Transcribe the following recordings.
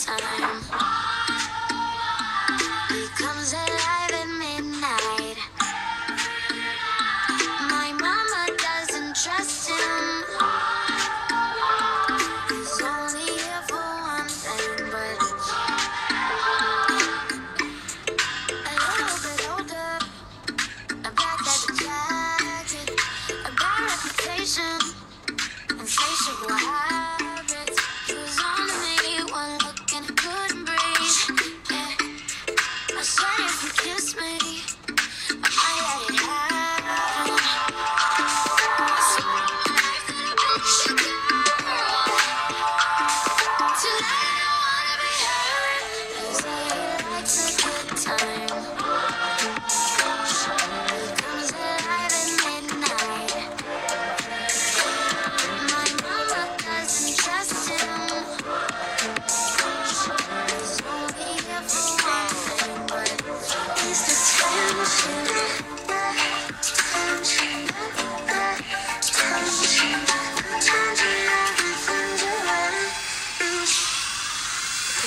Time.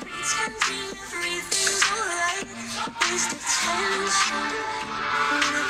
Pretending everything's alright is the tension.